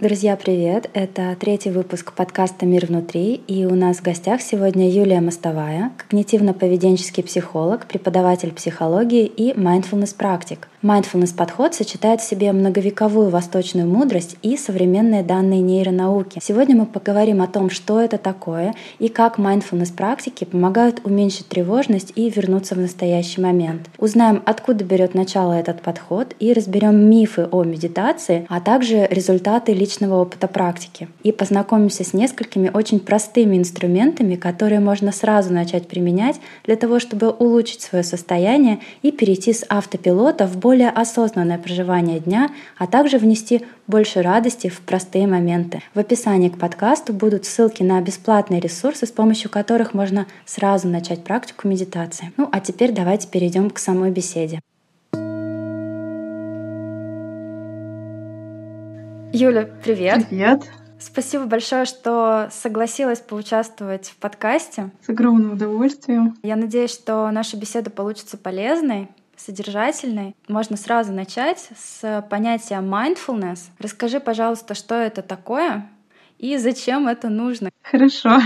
Друзья, привет! Это третий выпуск подкаста «Мир внутри», и у нас в гостях сегодня Юлия Мостовая, когнитивно-поведенческий психолог, преподаватель психологии и mindfulness практик. Mindfulness подход сочетает в себе многовековую восточную мудрость и современные данные нейронауки. Сегодня мы поговорим о том, что это такое и как mindfulness практики помогают уменьшить тревожность и вернуться в настоящий момент. Узнаем, откуда берет начало этот подход и разберем мифы о медитации, а также результаты личного опыта практики. И познакомимся с несколькими очень простыми инструментами, которые можно сразу начать применять для того, чтобы улучшить свое состояние и перейти с автопилота в более осознанное проживание дня, а также внести больше радости в простые моменты. В описании к подкасту будут ссылки на бесплатные ресурсы, с помощью которых можно сразу начать практику медитации. Ну а теперь давайте перейдем к самой беседе. Юля, привет. Привет. Спасибо большое, что согласилась поучаствовать в подкасте. С огромным удовольствием. Я надеюсь, что наша беседа получится полезной содержательной. Можно сразу начать с понятия mindfulness. Расскажи, пожалуйста, что это такое и зачем это нужно. Хорошо.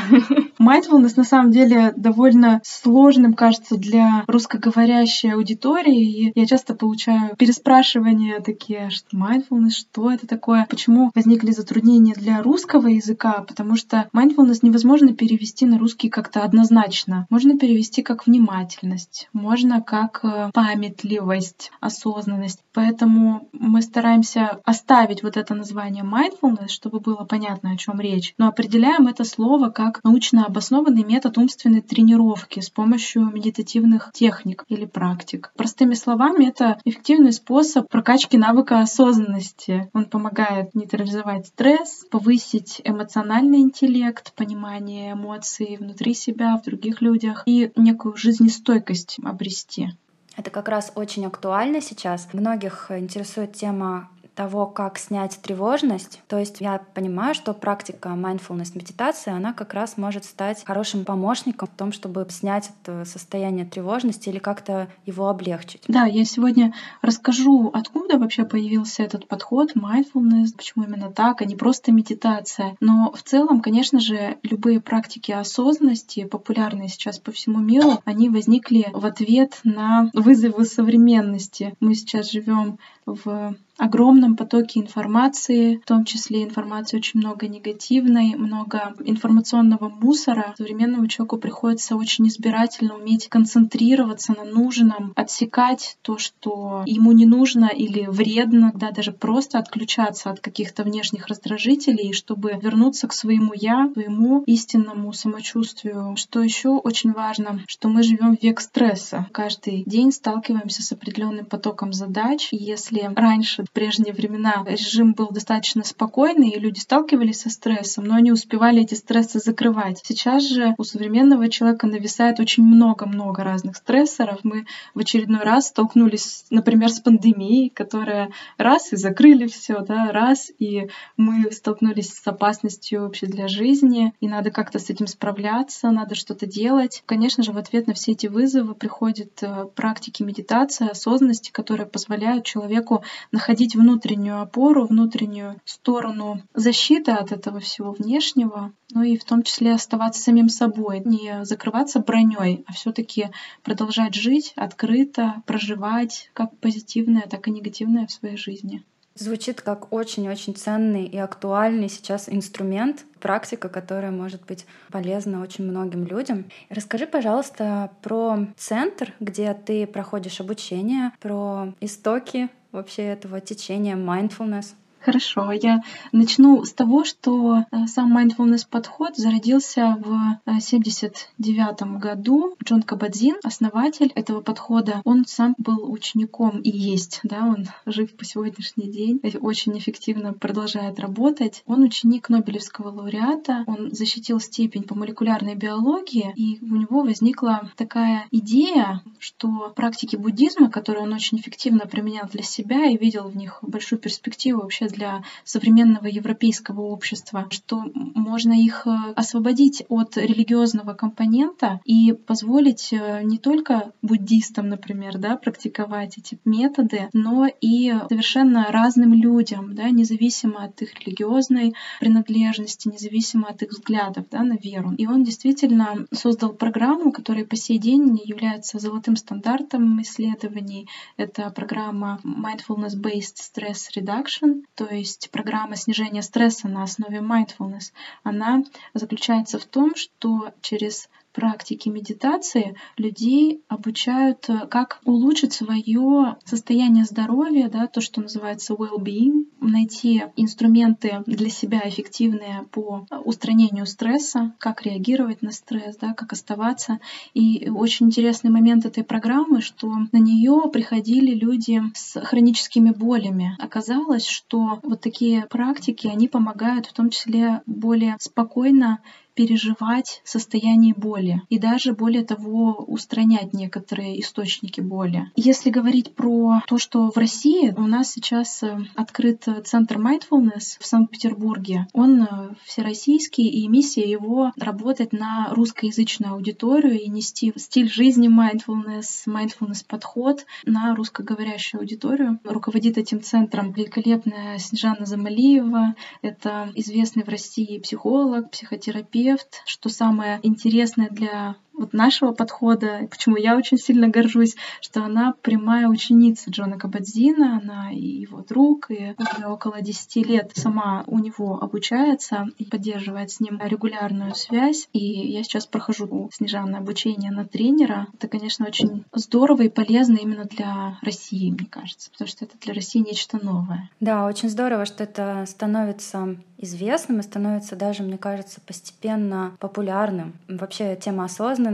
Mindfulness на самом деле довольно сложным, кажется, для русскоговорящей аудитории. И я часто получаю переспрашивания такие, что mindfulness, что это такое? Почему возникли затруднения для русского языка? Потому что mindfulness невозможно перевести на русский как-то однозначно. Можно перевести как внимательность, можно как э, памятливость, осознанность. Поэтому мы стараемся оставить вот это название mindfulness, чтобы было понятно, о чем речь. Но определяем это слово как научно обоснованный метод умственной тренировки с помощью медитативных техник или практик. Простыми словами, это эффективный способ прокачки навыка осознанности. Он помогает нейтрализовать стресс, повысить эмоциональный интеллект, понимание эмоций внутри себя, в других людях и некую жизнестойкость обрести. Это как раз очень актуально сейчас. Многих интересует тема того, как снять тревожность. То есть я понимаю, что практика mindfulness медитации, она как раз может стать хорошим помощником в том, чтобы снять это состояние тревожности или как-то его облегчить. Да, я сегодня расскажу, откуда вообще появился этот подход mindfulness, почему именно так, а не просто медитация. Но в целом, конечно же, любые практики осознанности, популярные сейчас по всему миру, они возникли в ответ на вызовы современности. Мы сейчас живем в огромном потоке информации, в том числе информации очень много негативной, много информационного мусора. Современному человеку приходится очень избирательно уметь концентрироваться на нужном, отсекать то, что ему не нужно или вредно, да, даже просто отключаться от каких-то внешних раздражителей, чтобы вернуться к своему я, своему истинному самочувствию. Что еще очень важно, что мы живем в век стресса. Каждый день сталкиваемся с определенным потоком задач. И если раньше в прежние времена режим был достаточно спокойный, и люди сталкивались со стрессом, но они успевали эти стрессы закрывать. Сейчас же у современного человека нависает очень много-много разных стрессоров. Мы в очередной раз столкнулись, например, с пандемией, которая раз и закрыли все, да, раз и мы столкнулись с опасностью вообще для жизни, и надо как-то с этим справляться, надо что-то делать. Конечно же, в ответ на все эти вызовы приходят э, практики медитации, осознанности, которые позволяют человеку находить находить внутреннюю опору, внутреннюю сторону защиты от этого всего внешнего, ну и в том числе оставаться самим собой, не закрываться броней, а все-таки продолжать жить открыто, проживать как позитивное, так и негативное в своей жизни. Звучит как очень-очень ценный и актуальный сейчас инструмент, практика, которая может быть полезна очень многим людям. Расскажи, пожалуйста, про центр, где ты проходишь обучение, про истоки вообще этого течения mindfulness? Хорошо, я начну с того, что э, сам mindfulness подход зародился в 79 э, году. Джон Кабадзин, основатель этого подхода, он сам был учеником и есть, да, он жив по сегодняшний день, очень эффективно продолжает работать. Он ученик Нобелевского лауреата, он защитил степень по молекулярной биологии, и у него возникла такая идея, что практики буддизма, которые он очень эффективно применял для себя и видел в них большую перспективу вообще для современного европейского общества, что можно их э, освободить от религиозного компонента и позволить э, не только буддистам, например, да, практиковать эти методы, но и совершенно разным людям, да, независимо от их религиозной принадлежности, независимо от их взглядов да, на веру. И он действительно создал программу, которая по сей день является золотым стандартом исследований. Это программа Mindfulness-Based Stress Reduction, то есть программа снижения стресса на основе mindfulness. Она заключается в том, что через практики медитации людей обучают, э, как улучшить свое состояние здоровья, да, то, что называется well-being, найти инструменты для себя эффективные по устранению стресса, как реагировать на стресс, да, как оставаться. И очень интересный момент этой программы, что на нее приходили люди с хроническими болями. Оказалось, что вот такие практики, они помогают в том числе более спокойно переживать состояние боли и даже более того устранять некоторые источники боли. Если говорить про то, что в России у нас сейчас э, открыт центр mindfulness в Санкт-Петербурге, он э, всероссийский и миссия его работать на русскоязычную аудиторию и нести стиль жизни mindfulness, mindfulness подход на русскоговорящую аудиторию. Руководит этим центром великолепная Снежана Замалиева. Это известный в России психолог, психотерапевт, терапевт, что самое интересное для вот нашего подхода, почему я очень сильно горжусь, что она прямая ученица Джона Кабадзина, она и его друг, и уже около 10 лет сама у него обучается и поддерживает с ним регулярную связь. И я сейчас прохожу у Снежаны обучение на тренера. Это, конечно, очень здорово и полезно именно для России, мне кажется, потому что это для России нечто новое. Да, очень здорово, что это становится известным и становится даже, мне кажется, постепенно популярным. Вообще тема осознанности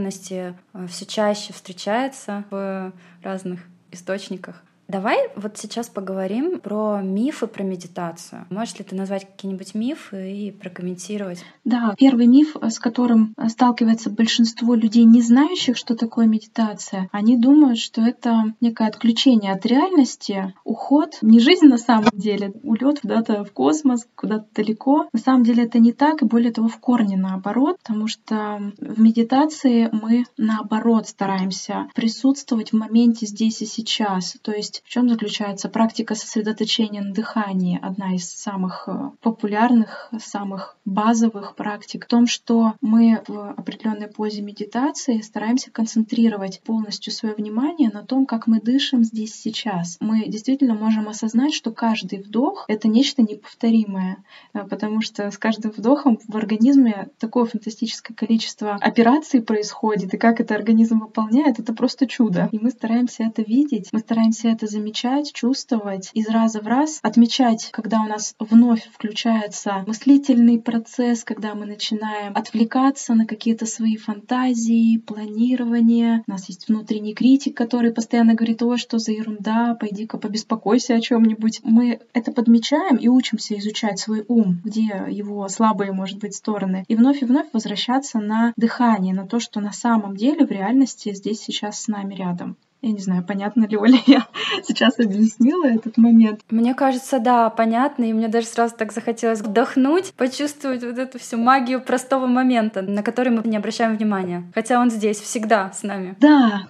э, все чаще встречается в разных источниках. Давай вот сейчас поговорим про мифы про медитацию. Можешь ли ты назвать какие-нибудь мифы и прокомментировать? Да, первый миф, с которым сталкивается большинство людей, не знающих, что такое медитация, они думают, что это некое отключение от реальности, уход, не жизнь на самом деле, улет куда-то в космос, куда-то далеко. На самом деле это не так, и более того, в корне наоборот, потому что в медитации мы наоборот стараемся присутствовать в моменте здесь и сейчас. То есть в чем заключается практика сосредоточения на дыхании, одна из самых э, популярных, самых базовых практик, в том, что мы в определенной позе медитации стараемся концентрировать полностью свое внимание на том, как мы дышим здесь сейчас. Мы действительно можем осознать, что каждый вдох — это нечто неповторимое, э, потому что с каждым вдохом в организме такое фантастическое количество операций происходит, и как это организм выполняет, это просто чудо. И мы стараемся это видеть, мы стараемся это замечать, чувствовать, из раза в раз отмечать, когда у нас вновь включается мыслительный процесс, когда мы начинаем отвлекаться на какие-то свои фантазии, планирование. У нас есть внутренний критик, который постоянно говорит, ой, что за ерунда, пойди-ка побеспокойся о чем-нибудь. Мы это подмечаем и учимся изучать свой ум, где его слабые, может быть, стороны, и вновь и вновь возвращаться на дыхание, на то, что на самом деле в реальности здесь сейчас с нами рядом. Я не знаю, понятно ли, Оля, я сейчас объяснила этот момент. Мне кажется, да, понятно, и мне даже сразу так захотелось вдохнуть, почувствовать вот эту всю магию простого момента, на который мы не обращаем внимания. Хотя он здесь, всегда с нами. Да,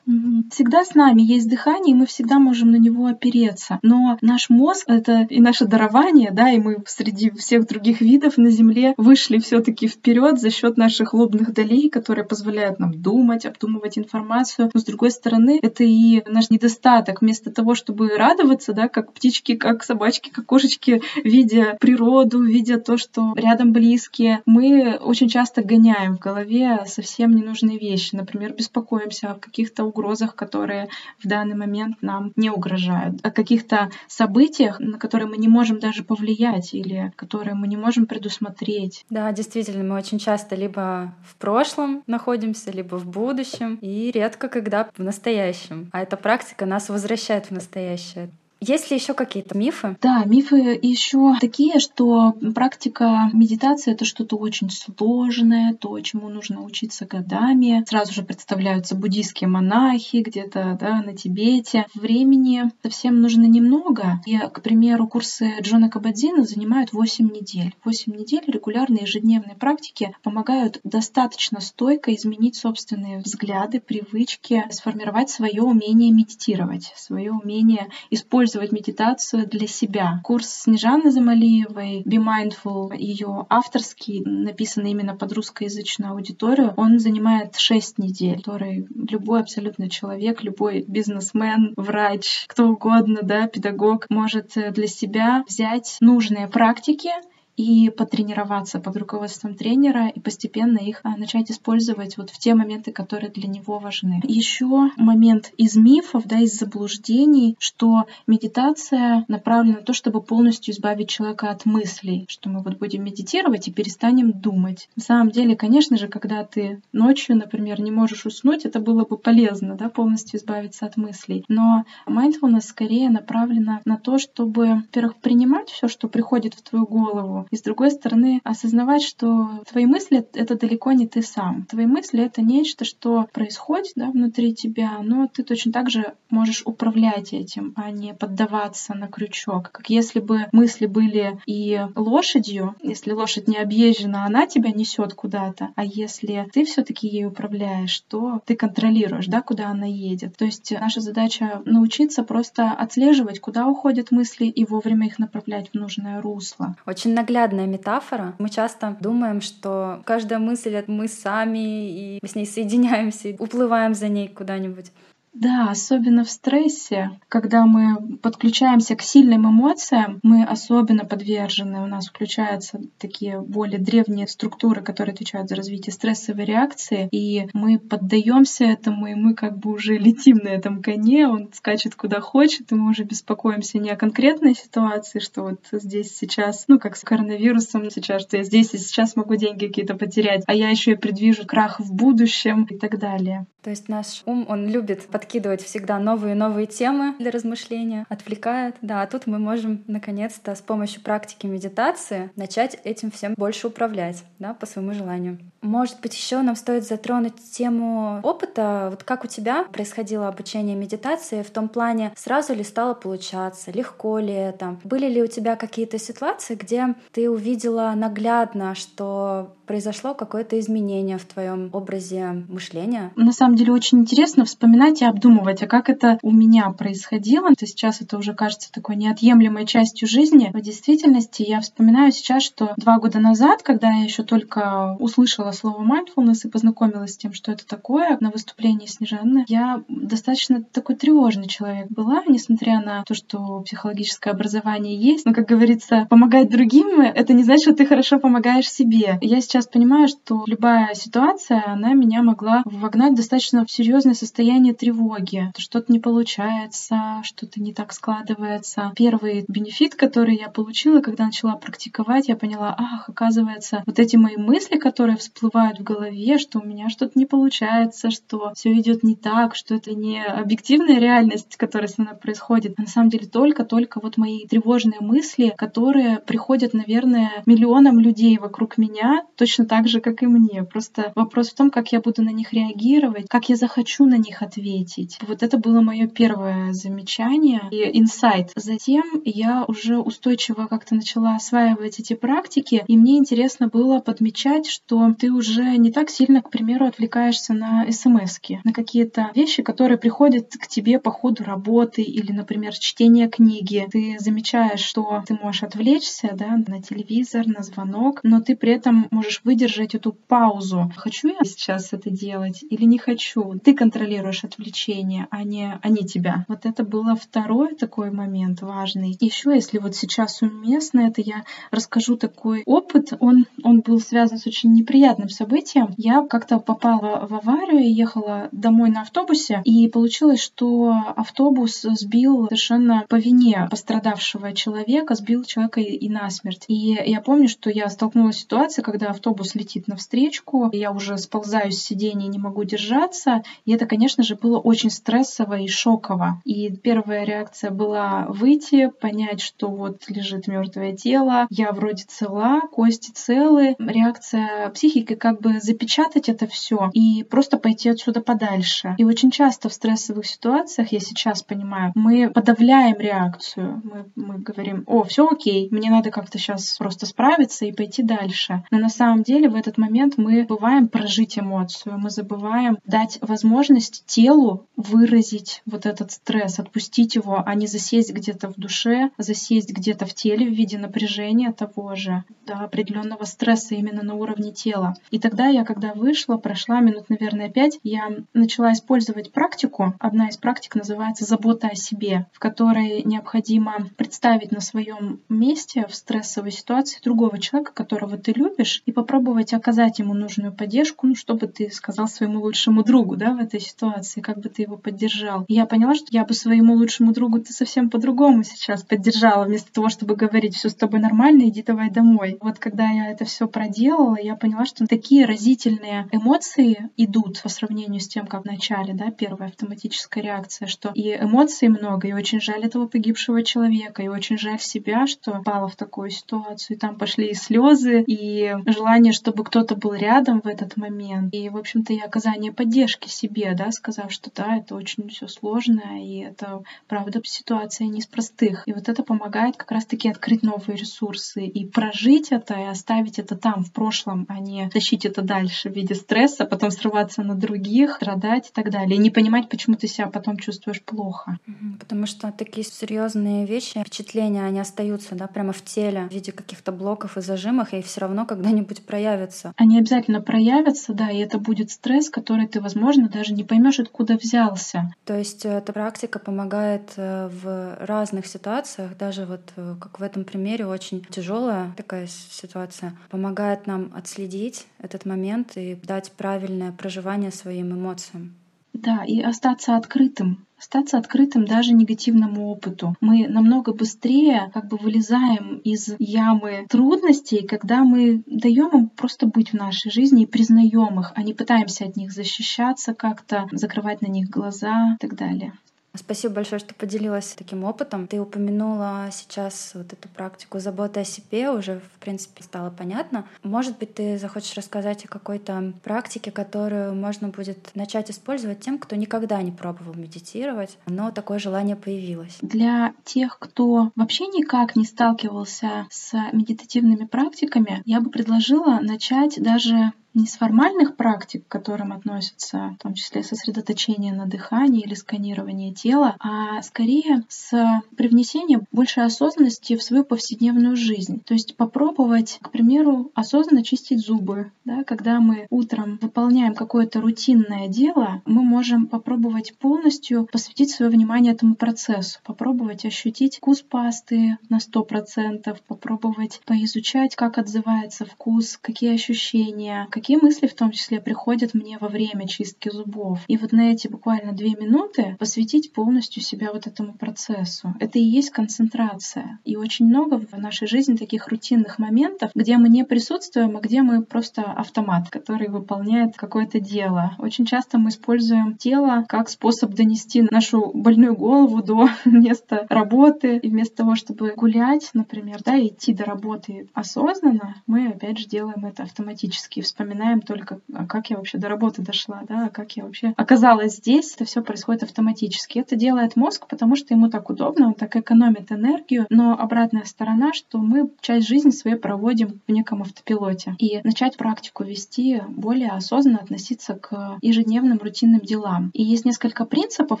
всегда с нами есть дыхание, и мы всегда можем на него опереться. Но наш мозг — это и наше дарование, да, и мы среди всех других видов на Земле вышли все таки вперед за счет наших лобных долей, которые позволяют нам думать, обдумывать информацию. Но, с другой стороны, это и и наш недостаток. Вместо того, чтобы радоваться, да, как птички, как собачки, как кошечки, видя природу, видя то, что рядом близкие, мы очень часто гоняем в голове совсем ненужные вещи. Например, беспокоимся о каких-то угрозах, которые в данный момент нам не угрожают, о каких-то событиях, на которые мы не можем даже повлиять или которые мы не можем предусмотреть. Да, действительно, мы очень часто либо в прошлом находимся, либо в будущем, и редко когда в настоящем. А эта практика нас возвращает в настоящее. Есть ли еще какие-то мифы? Да, мифы еще такие, что практика медитации это что-то очень сложное, то, чему нужно учиться годами. Сразу же представляются буддийские монахи где-то да, на Тибете. Времени совсем нужно немного. И, к примеру, курсы Джона Кабадзина занимают 8 недель. 8 недель регулярной ежедневной практики помогают достаточно стойко изменить собственные взгляды, привычки, сформировать свое умение медитировать, свое умение использовать медитацию для себя. Курс Снежаны Замалиевой Be Mindful, ее авторский, написанный именно под русскоязычную аудиторию, он занимает 6 недель, который любой абсолютно человек, любой бизнесмен, врач, кто угодно, да, педагог может для себя взять нужные практики и потренироваться под руководством тренера и постепенно их а, начать использовать вот в те моменты, которые для него важны. Еще момент из мифов, да, из заблуждений, что медитация направлена на то, чтобы полностью избавить человека от мыслей, что мы вот будем медитировать и перестанем думать. На самом деле, конечно же, когда ты ночью, например, не можешь уснуть, это было бы полезно, да, полностью избавиться от мыслей. Но mindfulness скорее направлена на то, чтобы, во-первых, принимать все, что приходит в твою голову, и с другой стороны осознавать, что твои мысли — это далеко не ты сам. Твои мысли — это нечто, что происходит да, внутри тебя, но ты точно так же можешь управлять этим, а не поддаваться на крючок. Как если бы мысли были и лошадью, если лошадь не объезжена, она тебя несет куда-то, а если ты все-таки ей управляешь, то ты контролируешь, да, куда она едет. То есть наша задача научиться просто отслеживать, куда уходят мысли и вовремя их направлять в нужное русло. Очень наглядно наглядная метафора. Мы часто думаем, что каждая мысль — это мы сами, и мы с ней соединяемся, уплываем за ней куда-нибудь. Да, особенно в стрессе, когда мы подключаемся к сильным эмоциям, мы особенно подвержены. У нас включаются такие более древние структуры, которые отвечают за развитие стрессовой реакции, и мы поддаемся этому, и мы как бы уже летим на этом коне, он скачет куда хочет, и мы уже беспокоимся не о конкретной ситуации, что вот здесь сейчас, ну как с коронавирусом сейчас, что я здесь и сейчас могу деньги какие-то потерять, а я еще и предвижу крах в будущем и так далее. То есть наш ум, он любит подкидывать всегда новые и новые темы для размышления, отвлекает. Да, а тут мы можем наконец-то с помощью практики медитации начать этим всем больше управлять, да, по своему желанию. Может быть, еще нам стоит затронуть тему опыта. Вот как у тебя происходило обучение медитации в том плане, сразу ли стало получаться, легко ли это? Были ли у тебя какие-то ситуации, где ты увидела наглядно, что произошло какое-то изменение в твоем образе мышления? На самом деле очень интересно вспоминать и обдумывать, а как это у меня происходило. То сейчас это уже кажется такой неотъемлемой частью жизни. В действительности я вспоминаю сейчас, что два года назад, когда я еще только услышала слово mindfulness и познакомилась с тем, что это такое, на выступлении Снежаны, я достаточно такой тревожный человек была, несмотря на то, что психологическое образование есть. Но, как говорится, помогать другим — это не значит, что ты хорошо помогаешь себе. Я сейчас понимаю, что любая ситуация, она меня могла вогнать достаточно в серьезное состояние тревоги. Что-то не получается, что-то не так складывается. Первый бенефит, который я получила, когда начала практиковать, я поняла, ах, оказывается, вот эти мои мысли, которые всплывают в голове, что у меня что-то не получается, что все идет не так, что это не объективная реальность, которая со мной происходит, а на самом деле только-только вот мои тревожные мысли, которые приходят, наверное, миллионам людей вокруг меня, точно так же, как и мне. Просто вопрос в том, как я буду на них реагировать, как я захочу на них ответить. Вот это было мое первое замечание и инсайт. Затем я уже устойчиво как-то начала осваивать эти практики, и мне интересно было подмечать, что ты уже не так сильно, к примеру, отвлекаешься на смс на какие-то вещи, которые приходят к тебе по ходу работы или, например, чтение книги. Ты замечаешь, что ты можешь отвлечься да, на телевизор, на звонок, но ты при этом можешь выдержать эту паузу. Хочу я сейчас это делать или не хочу? Ты контролируешь отвлечение, а не они тебя. Вот это было второй такой момент важный. Еще, если вот сейчас уместно, это я расскажу такой опыт. Он, он был связан с очень неприятным событием. Я как-то попала в аварию и ехала домой на автобусе, и получилось, что автобус сбил совершенно по вине пострадавшего человека, сбил человека и насмерть. И я помню, что я столкнулась с ситуацией, когда автобус летит навстречу, я уже сползаю с сиденья, не могу держаться, и это, конечно же, было очень стрессово и шоково. И первая реакция была выйти, понять, что вот лежит мертвое тело, я вроде цела, кости целы. Реакция психики как бы запечатать это все и просто пойти отсюда подальше. И очень часто в стрессовых ситуациях, я сейчас понимаю, мы подавляем реакцию. Мы, мы говорим, о, все окей, мне надо как-то сейчас просто справиться и пойти дальше. Но на самом деле в этот момент мы забываем прожить эмоцию, мы забываем дать возможность телу выразить вот этот стресс, отпустить его, а не засесть где-то в душе, засесть где-то в теле в виде напряжения того же, да, определенного стресса именно на уровне тела. И тогда я, когда вышла, прошла минут, наверное, пять, я начала использовать практику. Одна из практик называется «Забота о себе», в которой необходимо представить на своем месте в стрессовой ситуации другого человека, которого ты любишь, и попробовать оказать ему нужную поддержку, ну, чтобы ты сказал своему лучшему другу, да, в этой ситуации, как бы ты его поддержал. И я поняла, что я бы своему лучшему другу ты совсем по-другому сейчас поддержала, вместо того, чтобы говорить, все с тобой нормально, иди давай домой. Вот когда я это все проделала, я поняла, что такие разительные эмоции идут по сравнению с тем, как в начале, да, первая автоматическая реакция, что и эмоций много, и очень жаль этого погибшего человека, и очень жаль себя, что попала в такую ситуацию. И там пошли и слезы, и желание, чтобы кто-то был рядом в этот момент. И, в общем-то, и оказание поддержки себе, да, сказав, что да, это очень все сложно, и это, правда, ситуация не из простых. И вот это помогает как раз-таки открыть новые ресурсы и прожить это, и оставить это там, в прошлом, а не тащить это дальше в виде стресса, потом срываться на других, страдать и так далее. И не понимать, почему ты себя потом чувствуешь плохо. Потому что такие серьезные вещи, впечатления, они остаются, да, прямо в теле, в виде каких-то блоков и зажимах, и все равно когда-нибудь проявятся. Они обязательно проявятся, да, и это будет стресс, который ты, возможно, даже не поймешь, откуда взялся. То есть эта практика помогает э, в разных ситуациях, даже вот э, как в этом примере очень тяжелая такая ситуация, помогает нам отследить этот момент и дать правильное проживание своим эмоциям. Да, и остаться открытым, остаться открытым даже негативному опыту. Мы намного быстрее как бы вылезаем из ямы трудностей, когда мы даем им просто быть в нашей жизни и признаем их, а не пытаемся от них защищаться как-то, закрывать на них глаза и так далее. Спасибо большое, что поделилась таким опытом. Ты упомянула сейчас вот эту практику заботы о себе, уже, в принципе, стало понятно. Может быть, ты захочешь рассказать о какой-то практике, которую можно будет начать использовать тем, кто никогда не пробовал медитировать, но такое желание появилось. Для тех, кто вообще никак не сталкивался с медитативными практиками, я бы предложила начать даже не с формальных практик, к которым относятся в том числе сосредоточение на дыхании или сканирование тела, а скорее с привнесением большей осознанности в свою повседневную жизнь. То есть попробовать, к примеру, осознанно чистить зубы. Да? Когда мы утром выполняем какое-то рутинное дело, мы можем попробовать полностью посвятить свое внимание этому процессу, попробовать ощутить вкус пасты на 100%, попробовать поизучать, как отзывается вкус, какие ощущения, какие какие мысли в том числе приходят мне во время чистки зубов. И вот на эти буквально две минуты посвятить полностью себя вот этому процессу. Это и есть концентрация. И очень много в нашей жизни таких рутинных моментов, где мы не присутствуем, а где мы просто автомат, который выполняет какое-то дело. Очень часто мы используем тело как способ донести нашу больную голову до места работы. И вместо того, чтобы гулять, например, да, идти до работы осознанно, мы опять же делаем это автоматически, вспоминаем вспоминаем только, а как я вообще до работы дошла, да, а как я вообще оказалась здесь. Это все происходит автоматически. Это делает мозг, потому что ему так удобно, он так экономит энергию, но обратная сторона, что мы часть жизни своей проводим в неком автопилоте. И начать практику вести, более осознанно относиться к ежедневным рутинным делам. И есть несколько принципов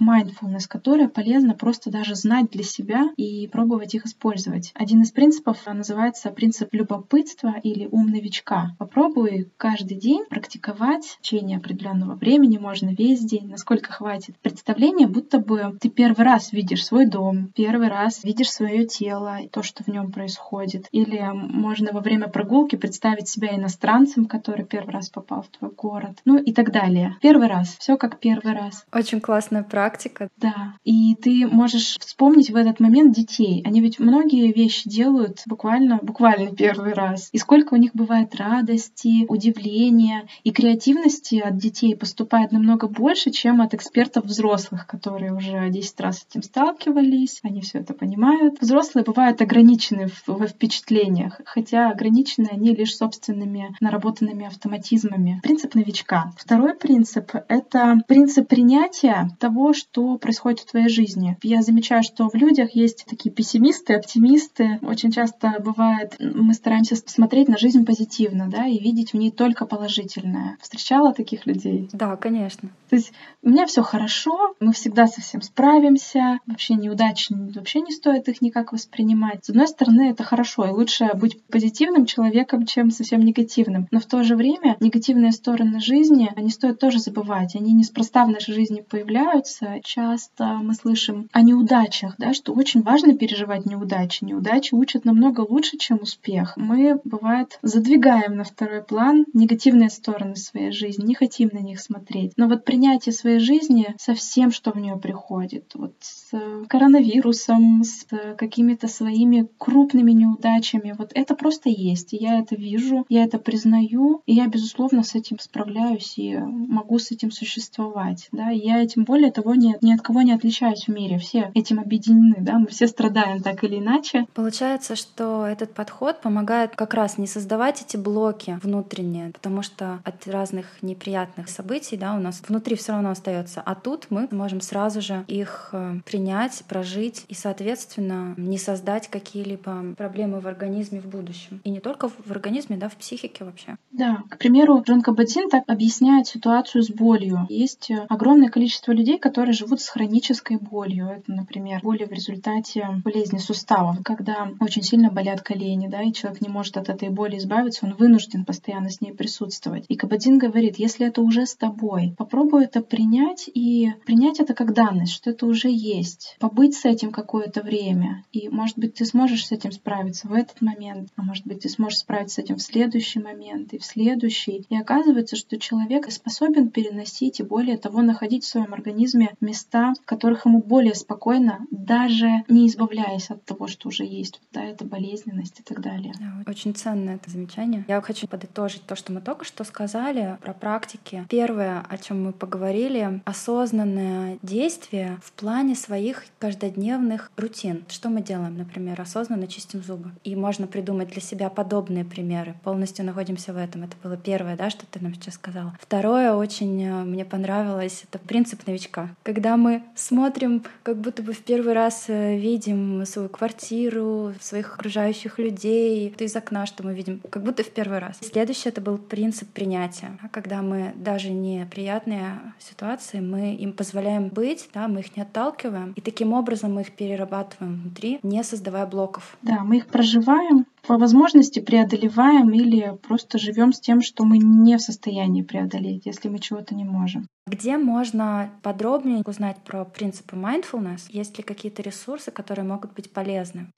mindfulness, которые полезно просто даже знать для себя и пробовать их использовать. Один из принципов называется принцип любопытства или ум новичка. Попробуй каждый каждый день практиковать в течение определенного времени, можно весь день, насколько хватит. Представление, будто бы ты первый раз видишь свой дом, первый раз видишь свое тело, то, что в нем происходит. Или можно во время прогулки представить себя иностранцем, который первый раз попал в твой город. Ну и так далее. Первый раз. Все как первый раз. Очень классная практика. Да. И ты можешь вспомнить в этот момент детей. Они ведь многие вещи делают буквально, буквально первый раз. И сколько у них бывает радости, удивления, мышления и креативности от детей поступает намного больше, чем от экспертов взрослых, которые уже 10 раз с этим сталкивались, они все это понимают. Взрослые бывают ограничены во впечатлениях, хотя ограничены они лишь собственными наработанными автоматизмами. Принцип новичка. Второй принцип — это принцип принятия того, что происходит в твоей жизни. Я замечаю, что в людях есть такие пессимисты, оптимисты. Очень часто бывает, мы стараемся смотреть на жизнь позитивно, да, и видеть в ней только положительное. Встречала таких людей? Да, конечно. То есть у меня все хорошо, мы всегда со всем справимся, вообще неудачи, вообще не стоит их никак воспринимать. С одной стороны, это хорошо, и лучше быть позитивным человеком, чем совсем негативным. Но в то же время негативные стороны жизни, они стоит тоже забывать. Они неспроста в нашей жизни появляются. Часто мы слышим о неудачах, да, что очень важно переживать неудачи. Неудачи учат намного лучше, чем успех. Мы, бывает, задвигаем на второй план негативные стороны своей жизни, не хотим на них смотреть. Но вот принятие своей жизни со всем, что в нее приходит, вот с коронавирусом, с какими-то своими крупными неудачами, вот это просто есть. И я это вижу, я это признаю, и я, безусловно, с этим справляюсь и могу с этим существовать. Да? И я этим более того ни, ни от кого не отличаюсь в мире. Все этим объединены, да? мы все страдаем так или иначе. Получается, что этот подход помогает как раз не создавать эти блоки внутренние, потому что от разных неприятных событий да, у нас внутри все равно остается. А тут мы можем сразу же их э, принять, прожить и, соответственно, не создать какие-либо проблемы в организме в будущем. И не только в организме, да, в психике вообще. Да, к примеру, Джон Кабатин так объясняет ситуацию с болью. Есть э, огромное количество людей, которые живут с хронической болью. Это, например, боли в результате болезни суставов, когда очень сильно болят колени, да, и человек не может от этой боли избавиться, он вынужден постоянно с ней присутствовать. И Кабатин говорит, если это уже с тобой, попробуй это принять и принять это как данность, что это уже есть. Побыть с этим какое-то время. И, может быть, ты сможешь с этим справиться в этот момент, а может быть, ты сможешь справиться с этим в следующий момент и в следующий. И оказывается, что человек способен переносить и более того находить в своем организме места, в которых ему более спокойно, даже не избавляясь от того, что уже есть. Да, это болезненность и так далее. Да, очень ценное это замечание. Я хочу подытожить то, что мы только что сказали про практики. Первое, о чем мы поговорили, осознанное действие в плане своих каждодневных рутин. Что мы делаем, например, осознанно чистим зубы. И можно придумать для себя подобные примеры. Полностью находимся в этом. Это было первое, да, что ты нам сейчас сказала. Второе, очень э, мне понравилось, это принцип новичка. Когда мы смотрим, как будто бы в первый раз э, видим свою квартиру, своих окружающих людей, из окна, что мы видим, как будто в первый раз. Следующее это был принцип принятия. Когда мы даже неприятные ситуации, мы им позволяем быть, да, мы их не отталкиваем, и таким образом мы их перерабатываем внутри, не создавая блоков. Да, мы их проживаем, по возможности преодолеваем или просто живем с тем, что мы не в состоянии преодолеть, если мы чего-то не можем. Где можно подробнее узнать про принципы mindfulness? Есть ли какие-то ресурсы, которые могут быть полезны?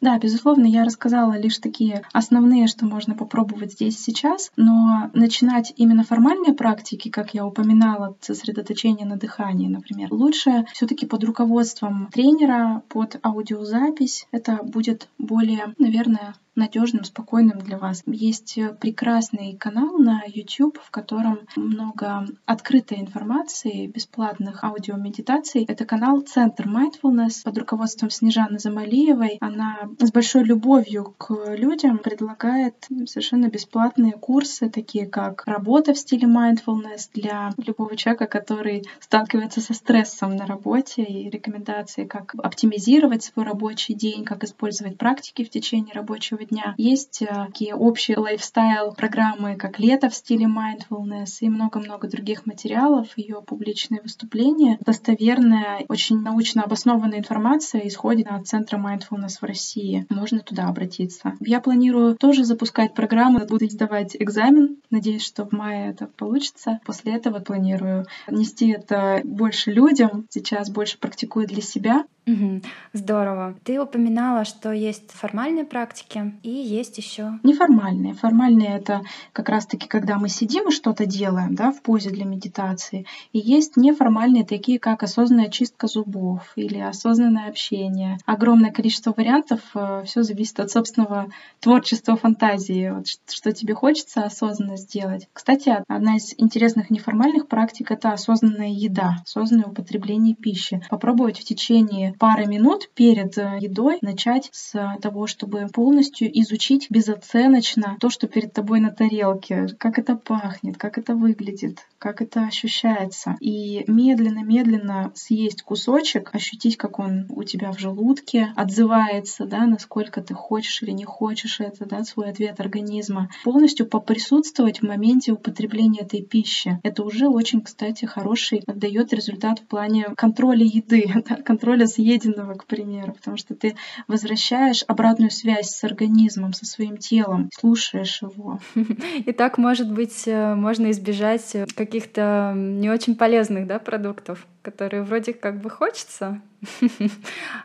Да, безусловно, я рассказала лишь такие основные, что можно попробовать здесь сейчас, но начинать именно формальные практики, как я упоминала, сосредоточение на дыхании, например, лучше все таки под руководством тренера, под аудиозапись. Это будет более, наверное, надежным, спокойным для вас. Есть э, прекрасный канал на YouTube, в котором много открытой информации, бесплатных аудиомедитаций. Это канал Центр Mindfulness под руководством Снежаны Замалиевой. Она с большой любовью к людям предлагает совершенно бесплатные курсы, такие как работа в стиле mindfulness для любого человека, который сталкивается со стрессом на работе и рекомендации, как оптимизировать свой рабочий день, как использовать практики в течение рабочего дня. Есть э, такие общие лайфстайл программы, как «Лето в стиле mindfulness» и много-много других материалов. Ее публичные выступления. Достоверная, очень научно обоснованная информация исходит от Центра mindfulness в России. Можно туда обратиться. Я планирую тоже запускать программу, буду сдавать экзамен. Надеюсь, что в мае это получится. После этого планирую нести это больше людям. Сейчас больше практикую для себя. Угу, здорово. Ты упоминала, что есть формальные практики, И есть еще неформальные. Формальные это как раз-таки, когда мы сидим и что-то делаем, да, в позе для медитации. И есть неформальные, такие как осознанная чистка зубов или осознанное общение. Огромное количество вариантов. Э, Все зависит от собственного творчества, фантазии, вот, что тебе хочется осознанно сделать. Кстати, одна из интересных неформальных практик это осознанная еда, осознанное употребление пищи. Попробовать в течение пары минут перед э, едой начать с того, чтобы полностью изучить безоценочно то, что перед тобой на тарелке, как это пахнет, как это выглядит, как это ощущается. И медленно-медленно съесть кусочек, ощутить, как он у тебя в желудке отзывается, да, насколько ты хочешь или не хочешь это, да, свой ответ организма. Полностью поприсутствовать в моменте употребления этой пищи. Это уже очень, кстати, хороший, дает результат в плане контроля еды, контроля съеденного, к примеру, потому что ты возвращаешь обратную связь с организмом, со своим телом, слушаешь его. И так, может быть, э, можно избежать каких-то не очень полезных да, продуктов, которые вроде как бы хочется,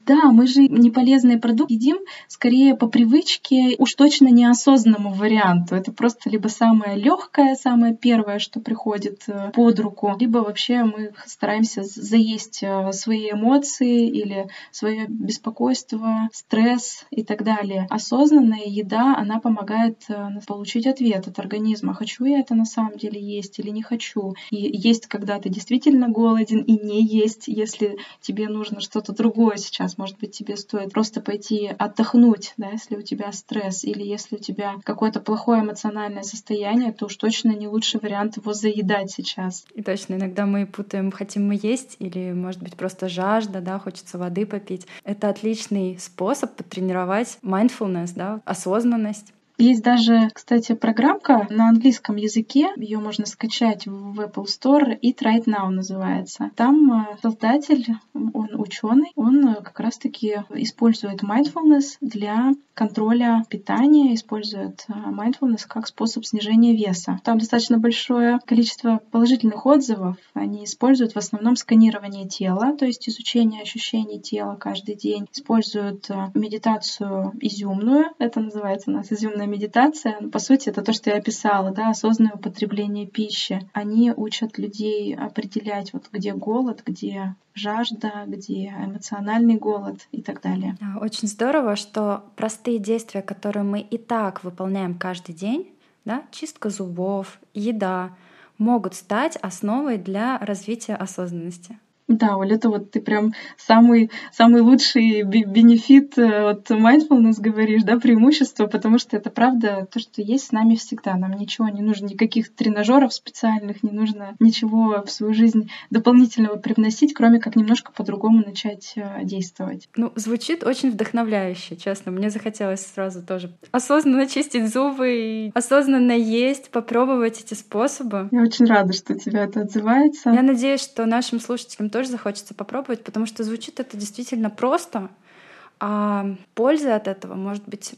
да, мы же не полезный продукт едим скорее по привычке, уж точно неосознанному варианту. Это просто либо самое легкое, самое первое, что приходит э, под руку, либо вообще мы стараемся заесть э, свои эмоции или свое беспокойство, стресс и так далее. Осознанная еда, она помогает э, получить ответ от организма, хочу я это на самом деле есть или не хочу. И есть, когда ты действительно голоден, и не есть, если тебе нужно что-то другое сейчас. Может быть, тебе стоит просто пойти отдохнуть, да, если у тебя стресс, или если у тебя какое-то плохое эмоциональное состояние, то уж точно не лучший вариант его заедать сейчас. И точно, иногда мы путаем, хотим мы есть, или, может быть, просто жажда, да, хочется воды попить. Это отличный способ потренировать mindfulness, да, осознанность. Есть даже, кстати, программка на английском языке. Ее можно скачать в Apple Store. It Right Now называется. Там э, создатель, он ученый, он э, как раз-таки использует mindfulness для контроля питания, использует э, mindfulness как способ снижения веса. Там достаточно большое количество положительных отзывов. Они используют в основном сканирование тела, то есть изучение ощущений тела каждый день. Используют медитацию изюмную. Это называется у нас изюмная медитация, по сути, это то, что я описала, да, осознанное употребление пищи. Они учат людей определять, вот где голод, где жажда, где эмоциональный голод и так далее. Очень здорово, что простые действия, которые мы и так выполняем каждый день, да, чистка зубов, еда, могут стать основой для развития осознанности. Да, Оля, это вот ты прям самый, самый лучший бенефит э, от mindfulness говоришь, да, преимущество, потому что это правда то, что есть с нами всегда. Нам ничего не нужно, никаких тренажеров специальных, не нужно ничего в свою жизнь дополнительного привносить, кроме как немножко по-другому начать э, действовать. Ну, звучит очень вдохновляюще, честно. Мне захотелось сразу тоже осознанно чистить зубы и осознанно есть, попробовать эти способы. Я очень рада, что тебя это отзывается. Я надеюсь, что нашим слушателям тоже захочется попробовать, потому что звучит это действительно просто, а пользы от этого может быть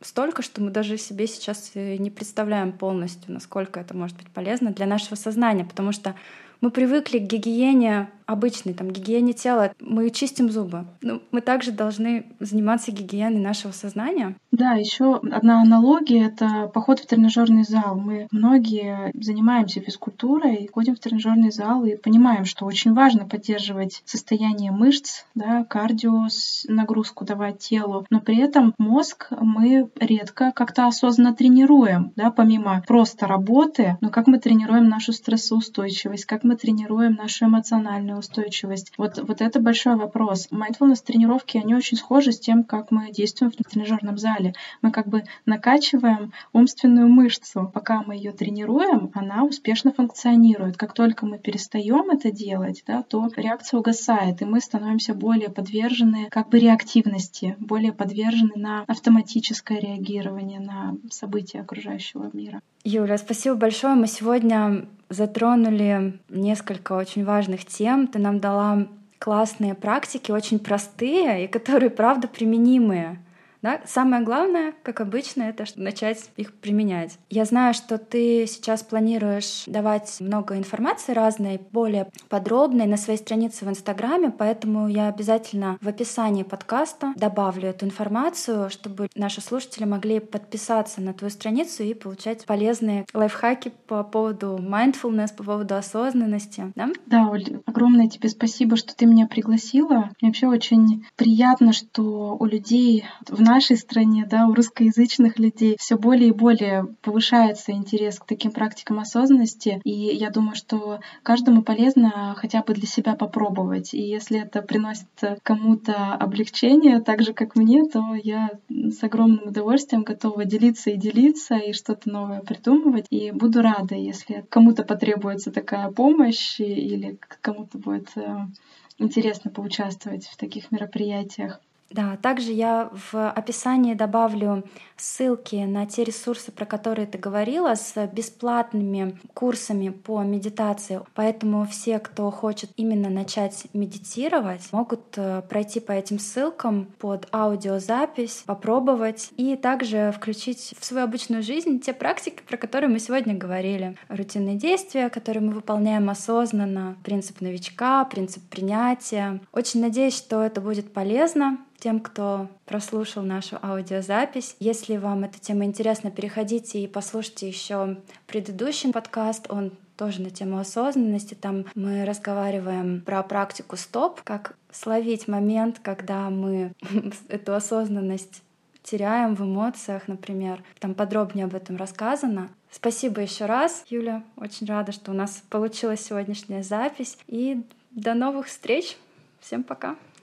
столько, что мы даже себе сейчас не представляем полностью, насколько это может быть полезно для нашего сознания, потому что мы привыкли к гигиене обычной, там, гигиене тела. Мы чистим зубы. Ну, мы также должны заниматься гигиеной нашего сознания. Да, еще одна аналогия — это поход в тренажерный зал. Мы многие занимаемся физкультурой, ходим в тренажерный зал и понимаем, что очень важно поддерживать состояние мышц, да, кардио, нагрузку давать телу, но при этом мозг мы редко как-то осознанно тренируем, да, помимо просто работы, но как мы тренируем нашу стрессоустойчивость, как мы тренируем нашу эмоциональную устойчивость. Вот, вот это большой вопрос. Mindfulness тренировки, они очень схожи с тем, как мы действуем в тренажерном зале. Мы как бы накачиваем умственную мышцу. Пока мы ее тренируем, она успешно функционирует. Как только мы перестаем это делать, да, то реакция угасает, и мы становимся более подвержены как бы реактивности, более подвержены на автоматическое реагирование на события окружающего мира. Юля, спасибо большое. Мы сегодня затронули несколько очень важных тем. Ты нам дала классные практики, очень простые и которые, правда, применимые Да? Самое главное, как обычно, это начать их применять. Я знаю, что ты сейчас планируешь давать много информации разной, более подробной на своей странице в Инстаграме, поэтому я обязательно в описании подкаста добавлю эту информацию, чтобы наши слушатели могли подписаться на твою страницу и получать полезные лайфхаки по поводу mindfulness, по поводу осознанности. Да, да Оль, огромное тебе спасибо, что ты меня пригласила. Мне вообще очень приятно, что у людей в нашей стране, да, у русскоязычных людей все более и более повышается интерес к таким практикам осознанности. И я думаю, что каждому полезно хотя бы для себя попробовать. И если это приносит кому-то облегчение, так же, как мне, то я с огромным удовольствием готова делиться и делиться, и что-то новое придумывать. И буду рада, если кому-то потребуется такая помощь, или кому-то будет э, интересно поучаствовать в таких мероприятиях. Да, также я в описании добавлю ссылки на те ресурсы, про которые ты говорила, с бесплатными курсами по медитации. Поэтому все, кто хочет именно начать медитировать, могут э, пройти по этим ссылкам под аудиозапись, попробовать и также включить в свою обычную жизнь те практики, про которые мы сегодня говорили. Рутинные действия, которые мы выполняем осознанно, принцип новичка, принцип принятия. Очень надеюсь, что это будет полезно тем, кто прослушал нашу аудиозапись. Если вам эта тема интересна, переходите и послушайте еще предыдущий подкаст. Он тоже на тему осознанности. Там мы разговариваем про практику стоп, как словить момент, когда мы эту осознанность теряем в эмоциях, например. Там подробнее об этом рассказано. Спасибо еще раз, Юля. Очень рада, что у нас получилась сегодняшняя запись. И до новых встреч. Всем пока.